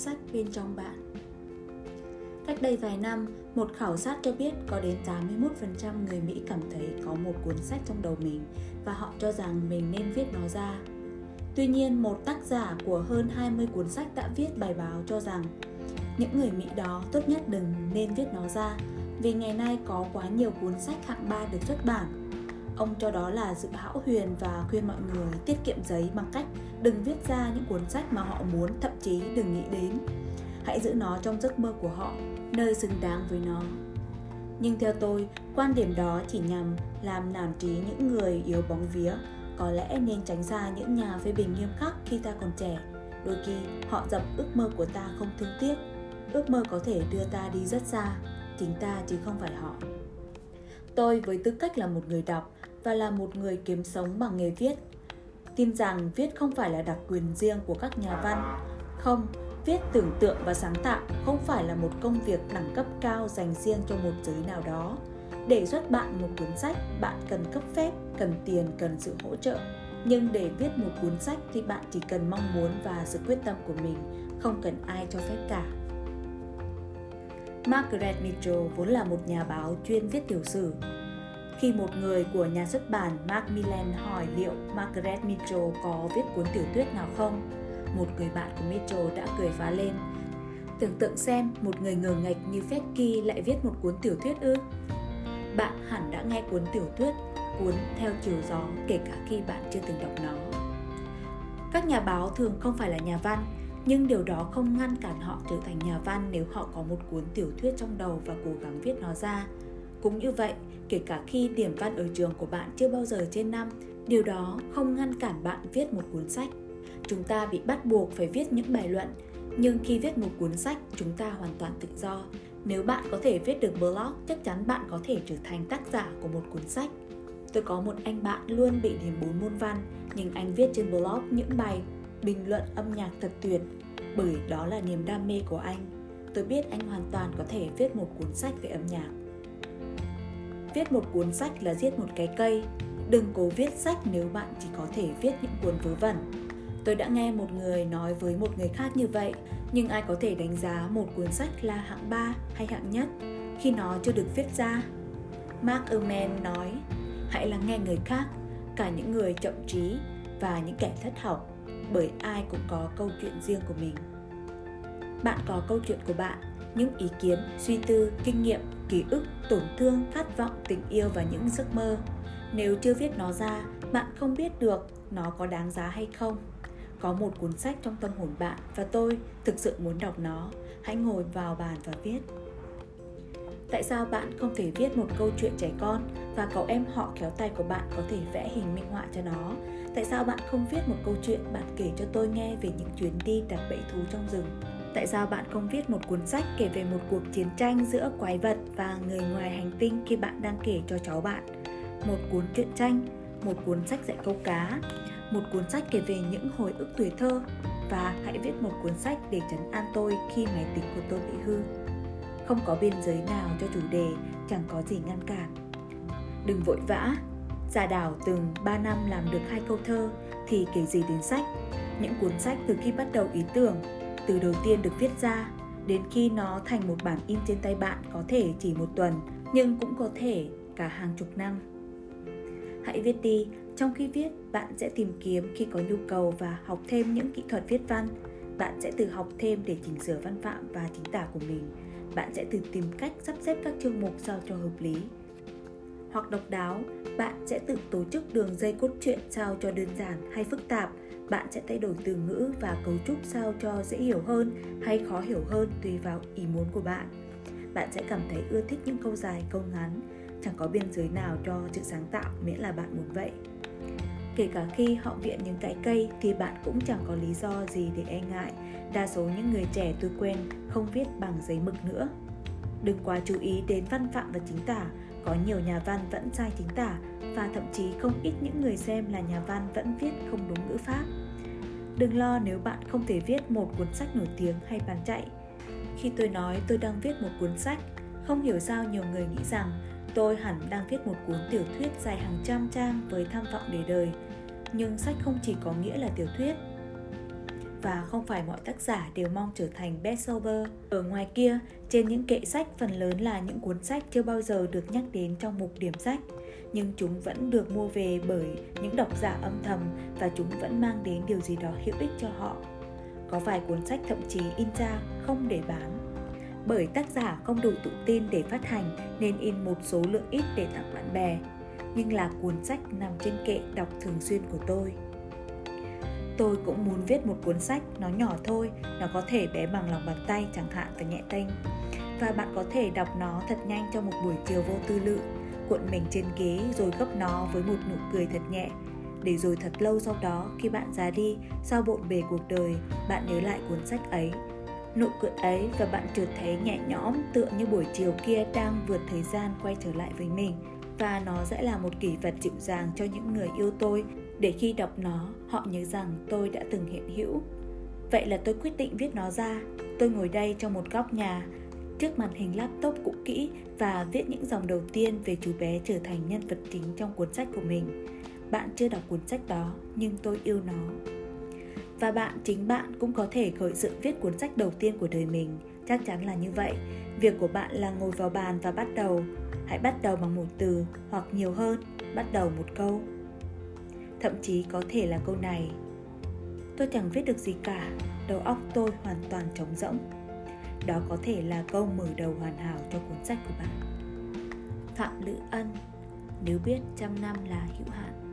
sách bên trong bạn. Cách đây vài năm, một khảo sát cho biết có đến 81% người Mỹ cảm thấy có một cuốn sách trong đầu mình và họ cho rằng mình nên viết nó ra. Tuy nhiên, một tác giả của hơn 20 cuốn sách đã viết bài báo cho rằng những người Mỹ đó tốt nhất đừng nên viết nó ra vì ngày nay có quá nhiều cuốn sách hạng ba được xuất bản. Ông cho đó là sự hão huyền và khuyên mọi người tiết kiệm giấy bằng cách đừng viết ra những cuốn sách mà họ muốn, thậm chí đừng nghĩ đến. Hãy giữ nó trong giấc mơ của họ, nơi xứng đáng với nó. Nhưng theo tôi, quan điểm đó chỉ nhằm làm nản trí những người yếu bóng vía, có lẽ nên tránh xa những nhà phê bình nghiêm khắc khi ta còn trẻ. Đôi khi họ dập ước mơ của ta không thương tiếc. Ước mơ có thể đưa ta đi rất xa, chính ta chứ không phải họ. Tôi với tư cách là một người đọc và là một người kiếm sống bằng nghề viết, tin rằng viết không phải là đặc quyền riêng của các nhà văn. Không, viết tưởng tượng và sáng tạo không phải là một công việc đẳng cấp cao dành riêng cho một giới nào đó. Để xuất bản một cuốn sách, bạn cần cấp phép, cần tiền, cần sự hỗ trợ. Nhưng để viết một cuốn sách thì bạn chỉ cần mong muốn và sự quyết tâm của mình, không cần ai cho phép cả. Margaret Mitchell vốn là một nhà báo chuyên viết tiểu sử. Khi một người của nhà xuất bản Macmillan hỏi liệu Margaret Mitchell có viết cuốn tiểu thuyết nào không, một người bạn của Mitchell đã cười phá lên. Tưởng tượng xem một người ngờ ngạch như Becky lại viết một cuốn tiểu thuyết ư? Bạn hẳn đã nghe cuốn tiểu thuyết cuốn Theo chiều gió kể cả khi bạn chưa từng đọc nó. Các nhà báo thường không phải là nhà văn, nhưng điều đó không ngăn cản họ trở thành nhà văn nếu họ có một cuốn tiểu thuyết trong đầu và cố gắng viết nó ra. Cũng như vậy, kể cả khi điểm văn ở trường của bạn chưa bao giờ trên năm, điều đó không ngăn cản bạn viết một cuốn sách. Chúng ta bị bắt buộc phải viết những bài luận, nhưng khi viết một cuốn sách, chúng ta hoàn toàn tự do. Nếu bạn có thể viết được blog, chắc chắn bạn có thể trở thành tác giả của một cuốn sách. Tôi có một anh bạn luôn bị điểm 4 môn văn, nhưng anh viết trên blog những bài bình luận âm nhạc thật tuyệt, bởi đó là niềm đam mê của anh. Tôi biết anh hoàn toàn có thể viết một cuốn sách về âm nhạc. Viết một cuốn sách là giết một cái cây. Đừng cố viết sách nếu bạn chỉ có thể viết những cuốn vớ vẩn. Tôi đã nghe một người nói với một người khác như vậy, nhưng ai có thể đánh giá một cuốn sách là hạng 3 hay hạng nhất khi nó chưa được viết ra? Mark Ehrman nói, hãy lắng nghe người khác, cả những người chậm trí và những kẻ thất học, bởi ai cũng có câu chuyện riêng của mình. Bạn có câu chuyện của bạn, những ý kiến, suy tư, kinh nghiệm, ký ức, tổn thương, khát vọng, tình yêu và những giấc mơ. Nếu chưa viết nó ra, bạn không biết được nó có đáng giá hay không. Có một cuốn sách trong tâm hồn bạn và tôi thực sự muốn đọc nó. Hãy ngồi vào bàn và viết. Tại sao bạn không thể viết một câu chuyện trẻ con và cậu em họ kéo tay của bạn có thể vẽ hình minh họa cho nó? Tại sao bạn không viết một câu chuyện bạn kể cho tôi nghe về những chuyến đi đặt bẫy thú trong rừng? Tại sao bạn không viết một cuốn sách kể về một cuộc chiến tranh giữa quái vật và người ngoài hành tinh khi bạn đang kể cho cháu bạn? Một cuốn truyện tranh, một cuốn sách dạy câu cá, một cuốn sách kể về những hồi ức tuổi thơ và hãy viết một cuốn sách để trấn an tôi khi máy tính của tôi bị hư. Không có biên giới nào cho chủ đề, chẳng có gì ngăn cản. Đừng vội vã, Giả đảo từng 3 năm làm được hai câu thơ thì kể gì đến sách. Những cuốn sách từ khi bắt đầu ý tưởng, từ đầu tiên được viết ra, đến khi nó thành một bản in trên tay bạn có thể chỉ một tuần, nhưng cũng có thể cả hàng chục năm. Hãy viết đi, trong khi viết, bạn sẽ tìm kiếm khi có nhu cầu và học thêm những kỹ thuật viết văn. Bạn sẽ tự học thêm để chỉnh sửa văn phạm và chính tả của mình. Bạn sẽ tự tìm cách sắp xếp các chương mục sao cho hợp lý. Hoặc độc đáo, bạn sẽ tự tổ chức đường dây cốt truyện sao cho đơn giản hay phức tạp. Bạn sẽ thay đổi từ ngữ và cấu trúc sao cho dễ hiểu hơn hay khó hiểu hơn tùy vào ý muốn của bạn. Bạn sẽ cảm thấy ưa thích những câu dài, câu ngắn, chẳng có biên giới nào cho sự sáng tạo miễn là bạn muốn vậy. Kể cả khi họ viện những cái cây thì bạn cũng chẳng có lý do gì để e ngại. Đa số những người trẻ tôi quen không viết bằng giấy mực nữa. Đừng quá chú ý đến văn phạm và chính tả, có nhiều nhà văn vẫn sai chính tả và thậm chí không ít những người xem là nhà văn vẫn viết không đúng ngữ pháp. Đừng lo nếu bạn không thể viết một cuốn sách nổi tiếng hay bán chạy. Khi tôi nói tôi đang viết một cuốn sách, không hiểu sao nhiều người nghĩ rằng tôi hẳn đang viết một cuốn tiểu thuyết dài hàng trăm trang với tham vọng để đời. Nhưng sách không chỉ có nghĩa là tiểu thuyết và không phải mọi tác giả đều mong trở thành bestseller. Ở ngoài kia, trên những kệ sách phần lớn là những cuốn sách chưa bao giờ được nhắc đến trong mục điểm sách, nhưng chúng vẫn được mua về bởi những độc giả âm thầm và chúng vẫn mang đến điều gì đó hữu ích cho họ. Có vài cuốn sách thậm chí in ra không để bán. Bởi tác giả không đủ tự tin để phát hành nên in một số lượng ít để tặng bạn bè, nhưng là cuốn sách nằm trên kệ đọc thường xuyên của tôi. Tôi cũng muốn viết một cuốn sách, nó nhỏ thôi, nó có thể bé bằng lòng bàn tay chẳng hạn và nhẹ tênh. Và bạn có thể đọc nó thật nhanh trong một buổi chiều vô tư lự, cuộn mình trên ghế rồi gấp nó với một nụ cười thật nhẹ. Để rồi thật lâu sau đó, khi bạn già đi, sau bộn bề cuộc đời, bạn nhớ lại cuốn sách ấy. Nụ cười ấy và bạn chợt thấy nhẹ nhõm tựa như buổi chiều kia đang vượt thời gian quay trở lại với mình và nó sẽ là một kỷ vật dịu dàng cho những người yêu tôi để khi đọc nó, họ nhớ rằng tôi đã từng hiện hữu. Vậy là tôi quyết định viết nó ra. Tôi ngồi đây trong một góc nhà, trước màn hình laptop cũ kỹ và viết những dòng đầu tiên về chú bé trở thành nhân vật chính trong cuốn sách của mình. Bạn chưa đọc cuốn sách đó, nhưng tôi yêu nó. Và bạn, chính bạn cũng có thể khởi sự viết cuốn sách đầu tiên của đời mình. Chắc chắn là như vậy. Việc của bạn là ngồi vào bàn và bắt đầu. Hãy bắt đầu bằng một từ, hoặc nhiều hơn, bắt đầu một câu thậm chí có thể là câu này. Tôi chẳng viết được gì cả, đầu óc tôi hoàn toàn trống rỗng. Đó có thể là câu mở đầu hoàn hảo cho cuốn sách của bạn. Phạm lữ ân, nếu biết trăm năm là hữu hạn.